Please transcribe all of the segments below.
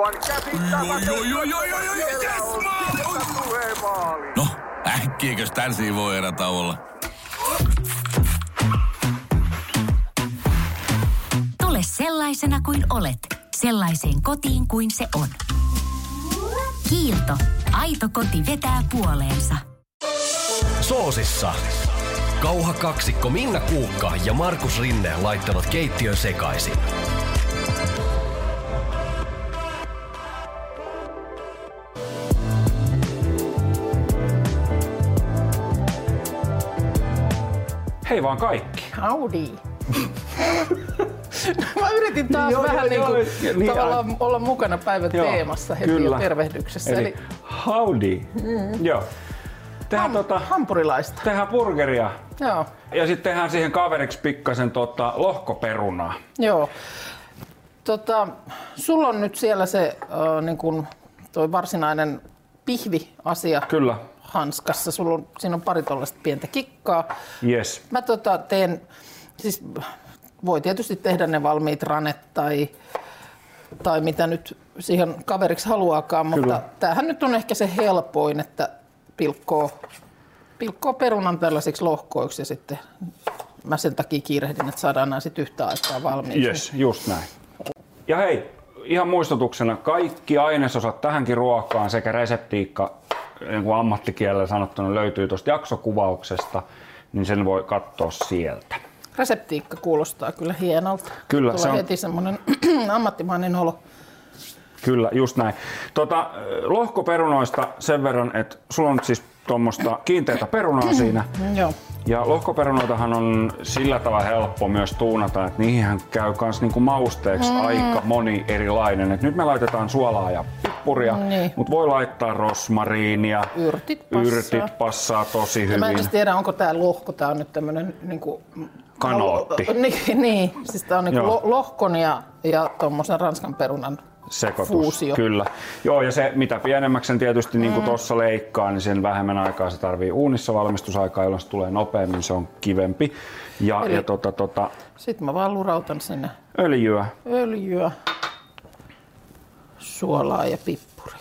Aivan yes. No, äkkiäkös tän voi erä olla? Tule sellaisena kuin olet, sellaiseen kotiin kuin se on. Kiilto. Aito koti vetää puoleensa. Soosissa. Kauha kaksikko Minna Kuukka ja Markus Rinne laittavat keittiön sekaisin. Hei vaan kaikki. Howdy. Mä yritin taas Joo, vähän joo, niin joo, kuin, niin, tavallaan olla mukana päivän Joo, teemassa heti kyllä. jo tervehdyksessä. Eli, Eli, howdy. Joo. Tehdään, ham, tota, hampurilaista. tehdään burgeria Joo, ja sitten tehdään siihen kaveriksi pikkasen tota, lohkoperunaa. joo. Tota, sulla on nyt siellä se äh, niin kuin toi varsinainen pihvi-asia Kyllä. hanskassa. Sulla on, siinä on pari tuollaista pientä kikkaa. Yes. Mä tota teen, siis voi tietysti tehdä ne valmiit ranet tai, tai mitä nyt siihen kaveriksi haluaakaan, mutta Kyllä. tämähän nyt on ehkä se helpoin, että pilkkoo, pilkkoo perunan tällaisiksi lohkoiksi ja sitten mä sen takia kiirehdin, että saadaan nämä sitten yhtä aikaa valmiiksi. Yes, just näin. Ja hei, ihan muistutuksena, kaikki ainesosat tähänkin ruokaan sekä reseptiikka, niin kuin ammattikielellä sanottuna, löytyy tuosta jaksokuvauksesta, niin sen voi katsoa sieltä. Reseptiikka kuulostaa kyllä hienolta. Kyllä, Tulee se on- heti semmoinen ammattimainen olo. Kyllä, just näin. Tota, lohkoperunoista sen verran, että sulla on siis tuommoista kiinteätä perunaa siinä. Joo. Ja lohkoperunoitahan on sillä tavalla helppo myös tuunata, että niihin käy myös niinku mausteeksi mm. aika moni erilainen. Et nyt me laitetaan suolaa ja pippuria, Niin. mutta voi laittaa rosmariinia. Yrtit passaa. Yrtit passaa tosi Ja Mä en hyvin. tiedä, onko tämä lohko, tämä on nyt tämmöinen niin kuin, Kanootti. Niin, niin, siis tämä on niin Joo. lo, lohkon ja, ja tuommoisen ranskan perunan Sekoitus, fuusio. kyllä. Joo, ja se mitä pienemmäksi sen tietysti niin kuin tuossa leikkaa, niin sen vähemmän aikaa se tarvii uunissa valmistusaikaa, jolloin se tulee nopeammin, se on kivempi. Ja, Eli- ja tota, tota, Sitten mä vaan lurautan sinne öljyä. öljyä, suolaa ja pippuria.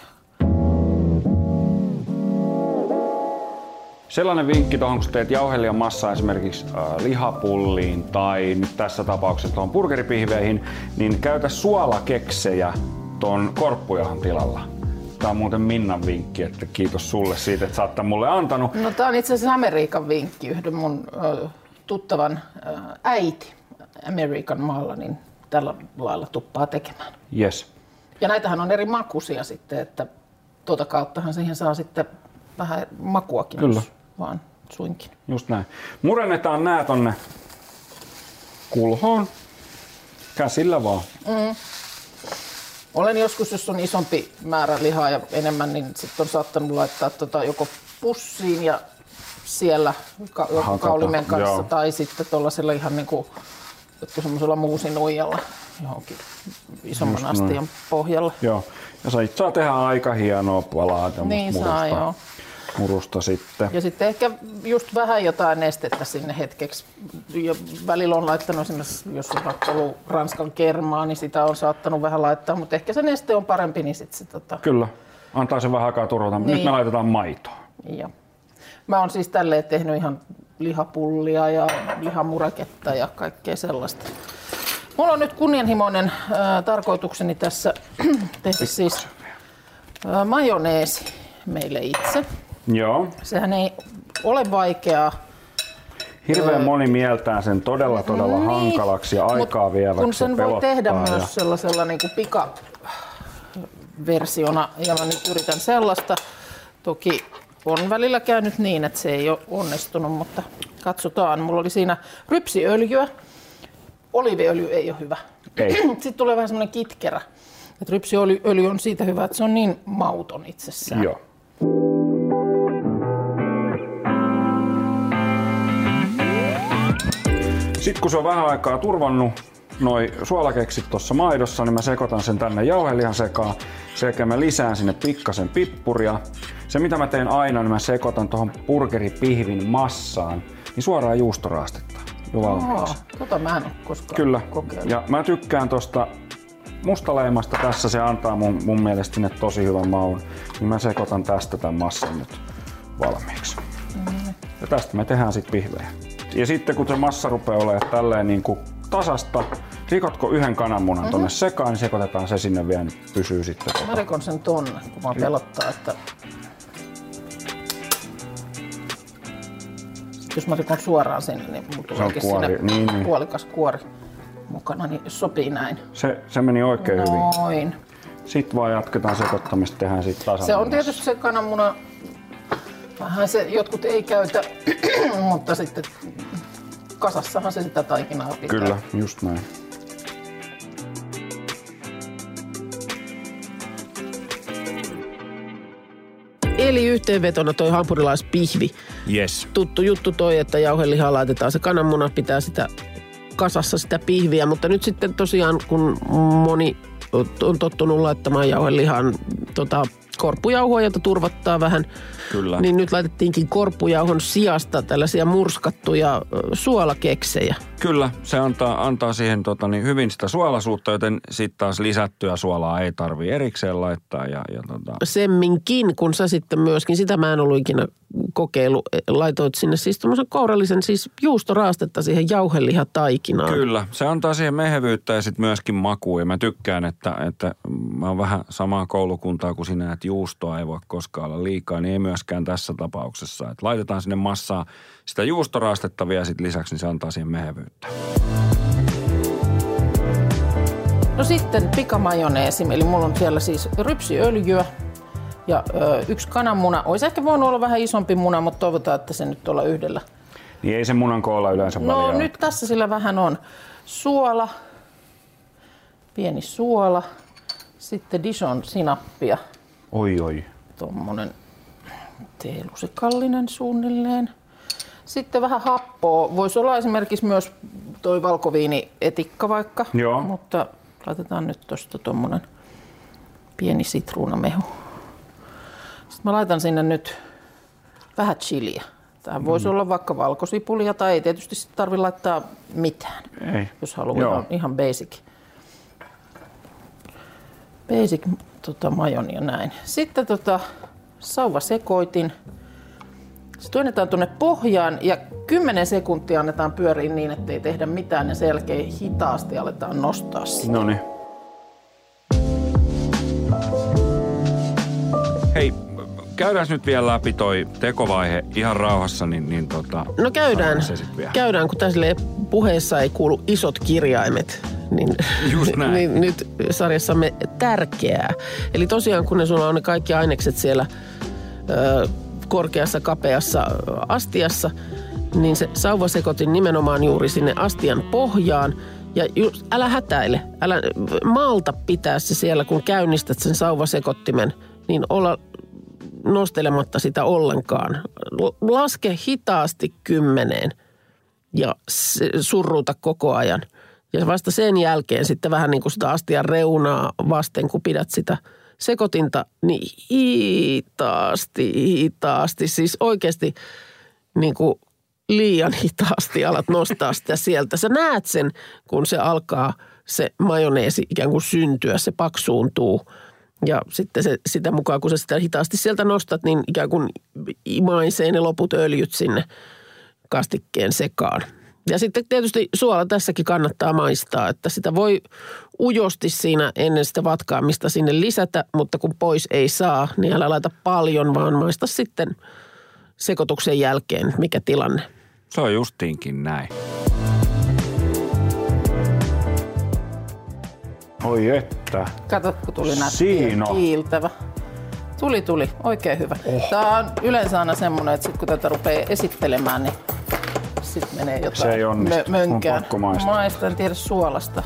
Sellainen vinkki tuohon, kun teet jauhelijan massaa esimerkiksi äh, lihapulliin tai nyt tässä tapauksessa tuohon burgeripihveihin, niin käytä suolakeksejä tuon korppujahan tilalla. Tämä on muuten Minnan vinkki, että kiitos sulle siitä, että sä oot tän mulle antanut. No tää on itse asiassa Amerikan vinkki, yhden mun ö, tuttavan ö, äiti Amerikan maalla, niin tällä lailla tuppaa tekemään. Yes. Ja näitähän on eri makuisia sitten, että tuota kauttahan siihen saa sitten vähän makuakin, Kyllä. jos vaan suinkin. Just näin. Murennetaan nää tonne kulhoon. Käsillä vaan. Olen joskus, jos on isompi määrä lihaa ja enemmän, niin sitten on saattanut laittaa tota joko pussiin ja siellä ka- kaulimen kanssa joo. tai sitten tuollaisella ihan niinku jotkut semmoisella muusinuijalla johonkin isomman Just astian pohjalla. Joo. Ja sä saa tehdä aika hienoa palaa Niin saa, joo. Murusta sitten. Ja sitten ehkä just vähän jotain nestettä sinne hetkeksi. Ja välillä on laittanut esimerkiksi, jos on vaikka ollut ranskan kermaa, niin sitä on saattanut vähän laittaa, mutta ehkä se neste on parempi, niin sitten se tota, Kyllä. Antaa sen vähän aikaa turvata. Nyt Niin. me laitetaan maitoa. Ja. Mä oon siis tälleen tehnyt ihan lihapullia ja lihamuraketta ja kaikkea sellaista. Mulla on nyt kunnianhimoinen ää, tarkoitukseni tässä tehdä siis ää, majoneesi meille itse. Joo. Sehän ei ole vaikeaa. Hirveän moni mieltää sen todella todella Niin, hankalaksi ja aikaa mut vieväksi Kun sen voi tehdä ja... myös sellaisella niin kuin pika versiona ja mä nyt yritän sellaista. Toki on välillä käynyt niin, että se ei ole onnistunut, mutta katsotaan. Mulla oli siinä rypsiöljyä. Oliiviöljy ei ole hyvä. Ei. Sitten tulee vähän semmoinen kitkerä. Et rypsiöljy on siitä hyvä, että se on niin mauton itsessään. Joo. Sitten kun se on vähän aikaa turvannut noi suolakeksit tuossa maidossa, niin mä sekoitan sen tänne jauhelihan sekaan. Sekä mä lisään sinne pikkasen pippuria. Se mitä mä teen aina, niin mä sekoitan tuohon burgeripihvin massaan, niin suoraan juustoraastetta jo valmiiksi. Tota mä en ole koskaan Kyllä. kokeillut. Ja mä tykkään tosta mustaleimasta tässä, se antaa mun, mun mielestä sinne tosi hyvän maun. Niin mä sekoitan tästä tämän massan nyt valmiiksi. Ja tästä me tehdään sitten pihvejä. Ja sitten kun se massa rupeaa olemaan tälleen niin kuin tasasta, rikotko yhden kananmunan mm-hmm. tonne sekaan, niin sekoitetaan se sinne vielä, niin pysyy sitten. Mä rikon sen tonne, kun mä pelottaa, että... Jos mä rikon suoraan sinne, niin mulla Se on tuleekin kuori, sinne niin, niin. puolikas kuori mukana, niin sopii näin. Se, se meni oikein hyvin. Noin. Sitten vaan jatketaan sekoittamista, tehdään siitä tasan. Se on tietysti se kananmuna, vähän se jotkut ei käytä, mutta sitten kasassahan se sitä taikinaa pitää. Kyllä, just näin. Eli yhteenvetona toi hampurilaispihvi. Yes. Tuttu juttu toi, että jauhelihaa laitetaan se kananmuna, pitää sitä kasassa sitä pihviä, mutta nyt sitten tosiaan kun moni on tottunut laittamaan jauhelihan tota, korppujauhoa, jota turvattaa vähän, Kyllä. niin nyt laitettiinkin korppujauhon sijasta tällaisia murskattuja suolakeksejä. Kyllä, se antaa, antaa siihen tota, niin hyvin sitä suolaisuutta, joten sitten taas lisättyä suolaa ei tarvi erikseen laittaa. Ja, ja tota, Semminkin, kun sä sitten myöskin, sitä mä en ollut ikinä kokeillut, laitoit sinne siis tämmöisen kourallisen siis juustoraastetta siihen jauhelihataikinaan. Kyllä, se antaa siihen mehevyyttä ja sitten myöskin makua. Ja mä tykkään, että, että mä oon vähän samaa koulukuntaa kuin sinä, että juustoa ei voi koskaan olla liikaa, niin ei myöskään tässä tapauksessa. Että laitetaan sinne massaa sitä juustoraastetta vielä sit lisäksi, niin se antaa siihen mehevyyttä. No sitten pikamajoneesi, eli mulla on siellä siis rypsiöljyä ja ö, yksi kananmuna. Olisi ehkä voinut olla vähän isompi muna, mutta toivotaan, että se nyt olla yhdellä. Niin ei se munan koolla yleensä No väliä. nyt tässä sillä vähän on suola, pieni suola, sitten Dijon sinappia, Oi oi. tuommoinen teelusikallinen suunnilleen. Sitten vähän happoa. Voisi olla esimerkiksi myös toi valkoviinietikka vaikka. Joo. Mutta laitetaan nyt tuosta tuommoinen pieni sitruunamehu. Sitten mä laitan sinne nyt vähän chiliä. Tämä voisi Mm. olla vaikka valkosipulia tai ei tietysti tarvitse laittaa mitään, Ei. jos haluaa Joo. ihan, ihan basic. Basic tota, majoni ja näin. Sitten tota, sauva sekoitin. Se työnetään tuonne pohjaan ja 10 sekuntia annetaan pyöriä niin, ettei tehdä mitään ja sen jälkeen hitaasti aletaan nostaa sitä. No niin. Hei, käydään nyt vielä läpi toi tekovaihe ihan rauhassa, niin, niin tota... No käydään, se vielä. käydään kun tässä puheessa ei kuulu isot kirjaimet. Niin, Just näin. niin nyt sarjassamme tärkeää. Eli tosiaan kun ne sulla on ne kaikki ainekset siellä ö, korkeassa kapeassa astiassa, niin se sauvasekotin nimenomaan juuri sinne astian pohjaan. Ja just, älä hätäile, älä malta pitää se siellä, kun käynnistät sen sauvasekottimen, niin olla nostelematta sitä ollenkaan. Laske hitaasti kymmeneen ja surruuta koko ajan. Ja vasta sen jälkeen sitten vähän niin kuin sitä astian reunaa vasten, kun pidät sitä sekotinta, niin hitaasti, hitaasti, siis oikeasti niin kuin liian hitaasti alat nostaa sitä sieltä. Sä näet sen, kun se alkaa se majoneesi ikään kuin syntyä, se paksuuntuu. Ja sitten se, sitä mukaan, kun sä sitä hitaasti sieltä nostat, niin ikään kuin imaisee ne loput öljyt sinne kastikkeen sekaan. Ja sitten tietysti suola tässäkin kannattaa maistaa, että sitä voi ujosti siinä ennen sitä vatkaamista sinne lisätä, mutta kun pois ei saa, niin älä laita paljon, vaan maista sitten sekoituksen jälkeen, mikä tilanne. Se on justiinkin näin. Oi että. Kato, kun tuli Siinä on. kiiltävä. Tuli, tuli. Oikein hyvä. Oh. Tämä on yleensä aina semmoinen, että sit kun tätä rupeaa esittelemään, niin sitten menee jotain Se ei onnistu. mö- mönkään. On pakko maistaa. Maista, en tiedä suolasta.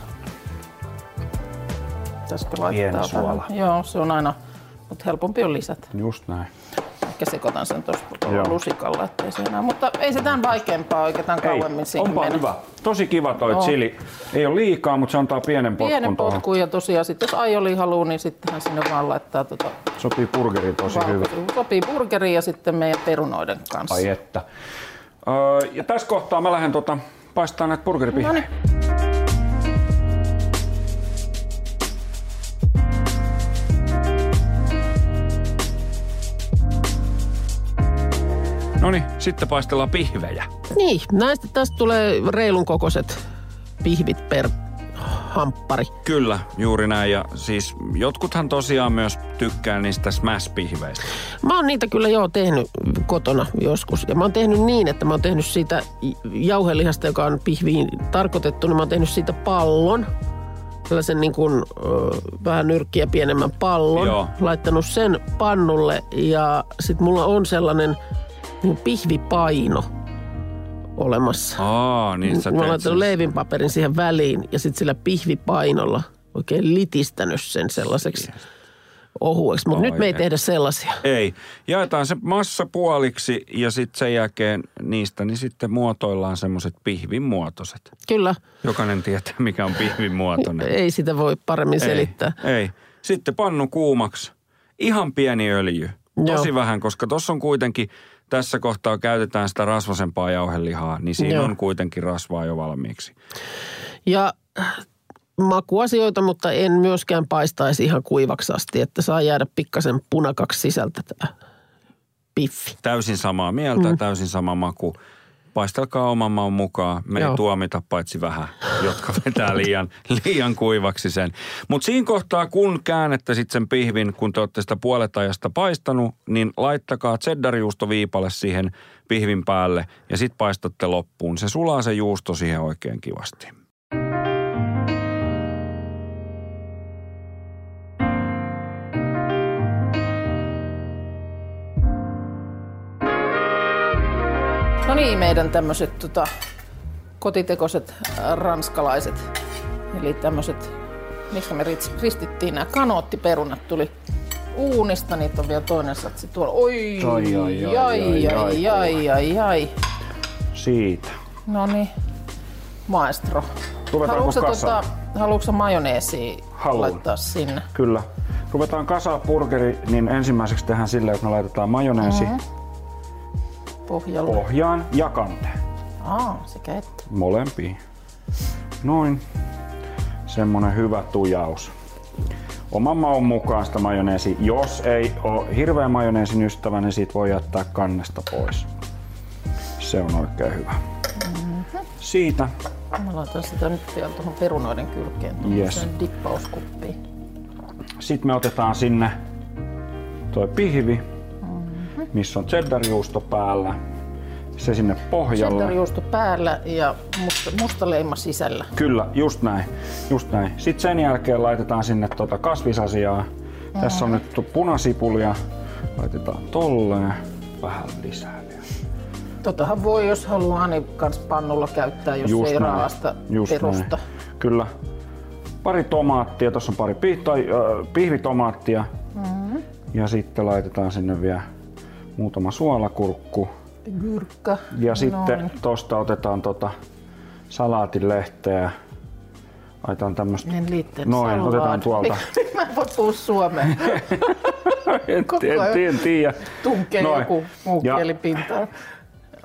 Pitäisikö laittaa Pieni vähän? suola. Joo, se on aina, mutta helpompi on lisätä. Just näin. Ehkä sekoitan sen tuossa lusikalla, ettei se enää. Mutta ei se tämän vaikeampaa oikeastaan kauemmin Ei, siihen onpa mene. hyvä. Tosi kiva toi Joo. chili. Ei ole liikaa, mutta se antaa pienen potkun Pienen potkun ja tosiaan sitten jos aioli haluaa, niin sittenhän sinne vaan laittaa tota Sopii burgeriin tosi hyvin. Sopii burgeriin ja sitten meidän perunoiden kanssa. Ai että. Öö, ja tässä kohtaa mä lähden tota, paistaa näitä burgeripihvejä. No niin, sitten paistellaan pihvejä. Niin, näistä tästä tulee reilun kokoiset pihvit per hamppari. Kyllä, juuri näin. Ja siis jotkuthan tosiaan myös tykkää niistä smash-pihveistä. Mä oon niitä kyllä joo tehnyt kotona joskus. Ja mä oon tehnyt niin, että mä oon tehnyt siitä jauhelihasta, joka on pihviin tarkoitettu, niin mä oon tehnyt siitä pallon. Sellaisen niin kuin, vähän nyrkkiä pienemmän pallon. Joo. Laittanut sen pannulle ja sit mulla on sellainen niin pihvipaino olemassa. Aa, niin sä Mä oon laittanut sen. leivinpaperin siihen väliin ja sitten sillä pihvipainolla oikein litistänyt sen sellaiseksi ohueksi. Mutta nyt me ei tehdä sellaisia. Ei. Jaetaan se massa puoliksi ja sitten sen jälkeen niistä niin sitten muotoillaan semmoiset pihvin muotoiset. Kyllä, Jokainen tietää, mikä on pihvin muotoinen. ei sitä voi paremmin selittää. Ei, ei. Sitten pannu kuumaksi. Ihan pieni öljy. Tosi Joo. vähän, koska tuossa on kuitenkin, tässä kohtaa käytetään sitä rasvasempaa jauhelihaa, niin siinä Joo. on kuitenkin rasvaa jo valmiiksi. Ja makuasioita, mutta en myöskään paistaisi ihan kuivaksi asti, että saa jäädä pikkasen punakaksi sisältä tämä piffi. Täysin samaa mieltä, mm. täysin sama maku. Paistelkaa oman maun mukaan. Me Joo. ei tuomita paitsi vähän, jotka vetää liian, liian kuivaksi sen. Mutta siinä kohtaa, kun käännette sitten sen pihvin, kun te olette sitä puolet ajasta paistanut, niin laittakaa cheddar-juustoviipale siihen pihvin päälle ja sitten paistatte loppuun. Se sulaa se juusto siihen oikein kivasti. Niin, meidän tämmöiset tota, kotitekoiset äh, ranskalaiset, eli tämmöiset, mistä me ristittiin nämä kanoottiperunat, tuli uunista, niitä on vielä toinen satsi tuolla. Oi, Ai, ai, ai, ai, ai, ai, ai, ai, ai. Siitä. No niin, maestro. Ruvetaanko Haluatko, tota, haluatko majoneesia Haluan. laittaa sinne? Kyllä. Ruvetaan kasaa burgeri, niin ensimmäiseksi tehdään silleen, että me laitetaan majoneesi Mm-hmm. Pohjalle. pohjaan ja kanteen. Aa, sekä että. Molempiin. Noin. Semmonen hyvä tujaus. Oman maun mukaan sitä majoneesi. Jos ei ole hirveä majoneesin ystävä, niin siitä voi jättää kannesta pois. Se on oikein hyvä. Siitä Mä laitan sitä nyt vielä tuohon perunoiden kylkeen, tuohon Yes. yes. dippauskuppiin. Sitten me otetaan sinne toi pihvi, missä on cheddarjuusto päällä. Se sinne pohjalle. Cheddarjuusto päällä ja musta, musta leima sisällä. Kyllä, just näin. Just näin. Sitten sen jälkeen laitetaan sinne tuota kasvisasiaa. Tässä on nyt punasipulia. Laitetaan tolleen. Vähän lisää vielä. Totahan voi, jos haluaa, niin kans pannulla käyttää, jos Just ei näin. raasta Just perusta. näin. Kyllä. Pari tomaattia, tuossa on pari pih- tai, äh, pihvitomaattia. Mm-hmm. Ja sitten laitetaan sinne vielä muutama suolakurkku. Gyrkkä. Ja sitten Noin. tosta otetaan tota salaatinlehteä. Laitetaan tämmöstä. En liitteen Noin, salaan. otetaan tuolta. Mä en voi puhua suomea. en, en, en tiedä. Tunkee Noin. joku muu Ja- kieli pintaan.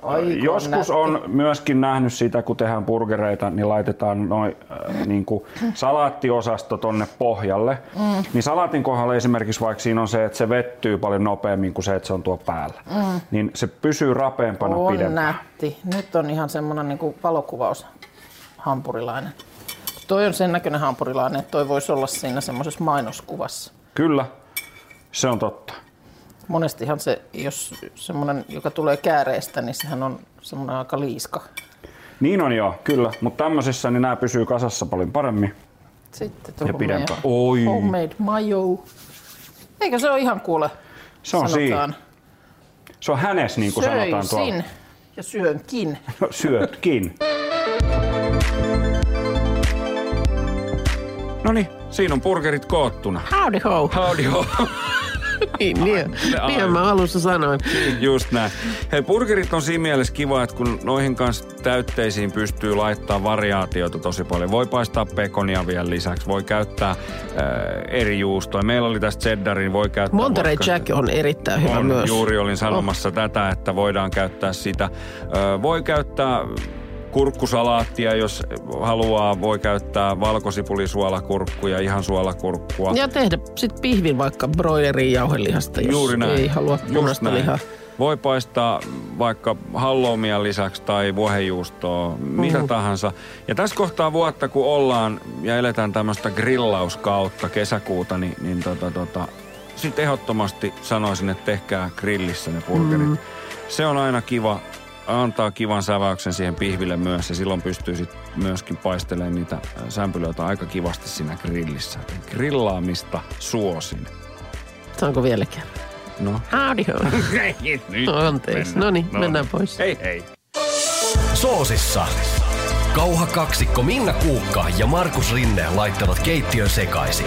Aika Joskus nätti. on myöskin nähnyt sitä, kun tehdään burgereita, niin laitetaan noin äh, niin kuin salaattiosasto tonne pohjalle. Mm. Niin salaatin kohdalla esimerkiksi vaikka siinä on se, että se vettyy paljon nopeammin kuin se, että se on tuo päällä. Mm. Niin se pysyy rapeampana On pidempään. nätti. Nyt on ihan semmonen niinku valokuvaus hampurilainen. Toi on sen näköinen hampurilainen, että toi voisi olla siinä semmoisessa mainoskuvassa. Kyllä, se on totta. Monestihan se, jos semmoinen, joka tulee kääreestä, niin sehän on semmoinen aika liiska. Niin on joo, kyllä. Mutta tämmöisissä niin nämä pysyy kasassa paljon paremmin. Sitten Ja tuohon pidempään. meidän Oi. Homemade mayo. Eikö se ole ihan kuule? Se on sanotaan. siinä. Se on hänes, niin kuin sanotaan tuolla. Söisin ja syönkin. Syötkin. No niin, siinä on burgerit koottuna. Howdy ho. Howdy ho. Niin, niin, niin mä alussa sanoin. Just näin. Hei, burgerit on siinä mielessä kiva, että kun noihin kanssa täytteisiin pystyy laittaa variaatioita tosi paljon. Voi paistaa pekonia vielä lisäksi, voi käyttää äh, eri juustoja. Meillä oli tästä cheddarin, niin voi käyttää... Monterey vaikka- Jack on erittäin hyvä on, myös. juuri olin sanomassa oh. tätä, että voidaan käyttää sitä. Ö, voi käyttää kurkkusalaattia, jos haluaa. Voi käyttää valkosipulisuolakurkkuja, ihan suolakurkkua. Ja tehdä sitten pihvin vaikka broilerin jauhelihasta, jos Juuri näin. ei halua punaista lihaa. Voi paistaa vaikka halloumia lisäksi tai vuohenjuustoa, mitä tahansa. Ja tässä kohtaa vuotta, kun ollaan ja eletään tämmöistä grillauskautta kesäkuuta, niin, niin tota, tota, sitten ehdottomasti sanoisin, että tehkää grillissä ne burgerit. Mm. Se on aina kiva, antaa kivan säväyksen siihen pihville myös ja silloin pystyy sit myöskin paistelemaan niitä sämpylöitä aika kivasti siinä grillissä. Grillaamista suosin. Saanko vielä kerran? No. Howdy ho. Nyt Anteeksi. No niin, mennään pois. Hei hei. Soosissa. Kauha kaksikko Minna Kuukka ja Markus Rinne laittavat keittiön sekaisin.